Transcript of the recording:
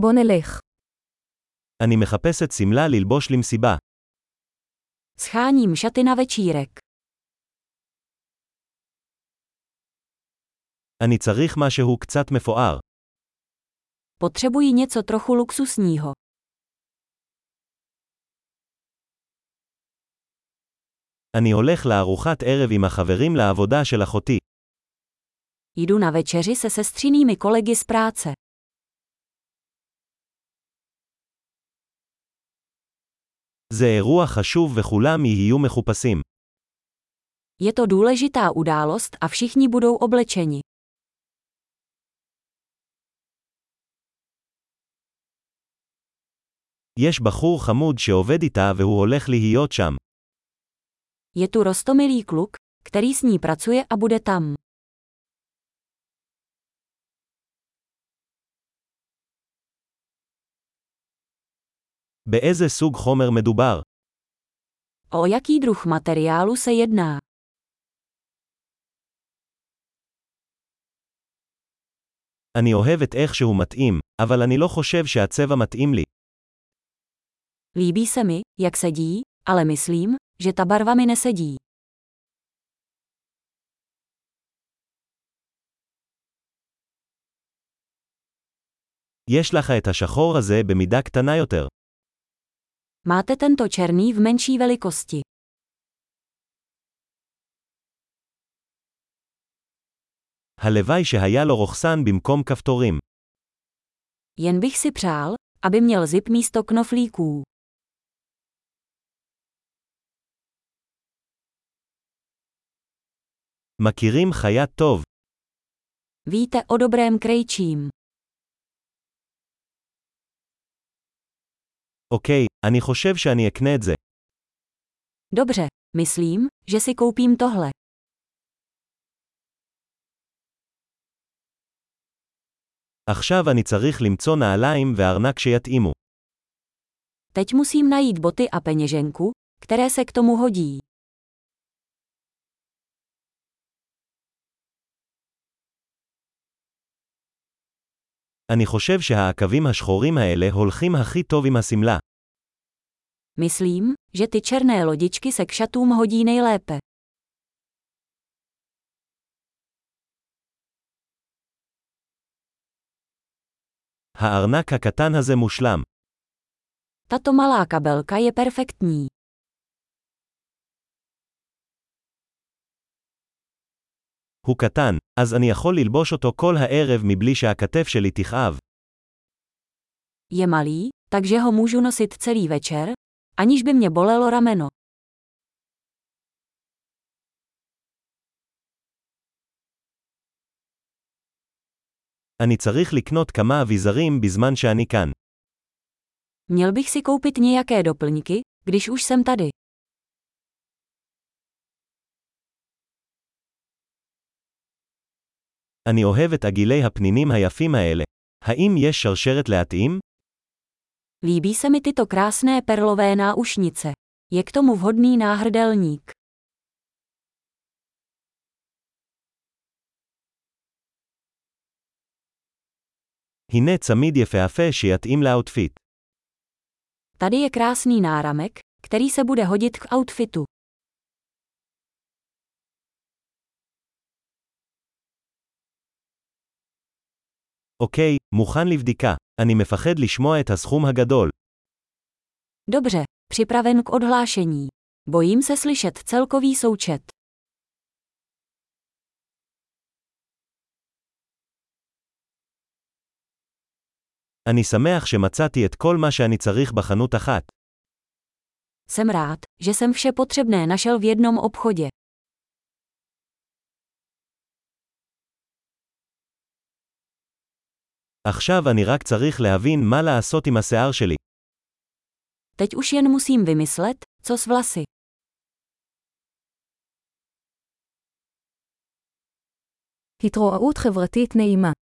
בוא נלך. אני מחפשת שמלה ללבוש למסיבה. Scháním šaty na večírek. אני צריך משהו קצת מפואר. Potřebuji něco trochu luxusního. אני הולך לארוחת ערב עם החברים לעבודה של אחותי. Jdu na večeři se sestřinými kolegy z práce. זה אירוע חשוב וכולם יהיו מחופשים. Je to důležitá událost a všichni budou oblečeni. יש בחור חמוד שעובד איתה והוא הולך להיות שם. Je tu rostomilý kluk, který s ní pracuje a bude tam. באיזה סוג חומר מדובר? O jaký druh materiálu se jedná? אני אוהב את איך שהוא מתאים, אבל אני לא חושב שהצבע מתאים לי. Líbí se mi, jak sedí, ale myslím, že ta barva mi nesedí. יש לך את השחור הזה במידה קטנה יותר. Máte tento černý v menší velikosti. הלוואי שהיה לו רוכסן במקום כפתורים. Jen bych si přál, aby měl zip místo knoflíků. מכירים חיה טוב. Víte o dobrém krejčím. אוקיי, אני חושב שאני אקנה את זה. Dobře, myslím, že si koupím tohle. עכשיו אני צריך למצוא נעליים וארנק שיתאימו. Teď musím najít boty a peněženku, které se k tomu hodí. אני חושב שהעקבים השחורים האלה הולכים הכי טוב עם השמלה. Myslím, že ty černé lodičky se k šatům hodí nejlépe. הארנק הקטן הזה מושלם. Tato malá kabelka je perfektní. הוא קטן, אז אני יכול ללבוש אותו כל הערב מבלי שהכתף שלי תכאב. Je malý, takže ho můžu nosit celý večer, aniž by mě bolelo rameno. אני צריך לקנות כמה אביזרים בזמן שאני כאן. Měl bych si koupit nějaké doplňky, když už jsem tady. אני אוהב את עגילי הפנינים היפים האלה. האם יש שרשרת להתאים? Líbí se mi tyto krásné perlové náušnice. Je k tomu vhodný náhrdelník. הנה צמיד יפהפה שיתאים לאוטפיט. Tady je krásný náramek, který se bude hodit k outfitu. אוקיי, מוכן לבדיקה. אני מפחד לשמוע את הסכום הגדול. Dobře, připraven k odhlášení. Bojím se slyšet celkový součet. אני שמח שמצאתי את כל מה שאני צריך בחנות אחת. Jsem rád, že jsem vše potřebné našel v jednom obchodě. עכשיו אני רק צריך להבין מה לעשות עם השיער שלי. Teď už jen musím vymyslet, co s vlasy. התרועעות חברתית נעימה.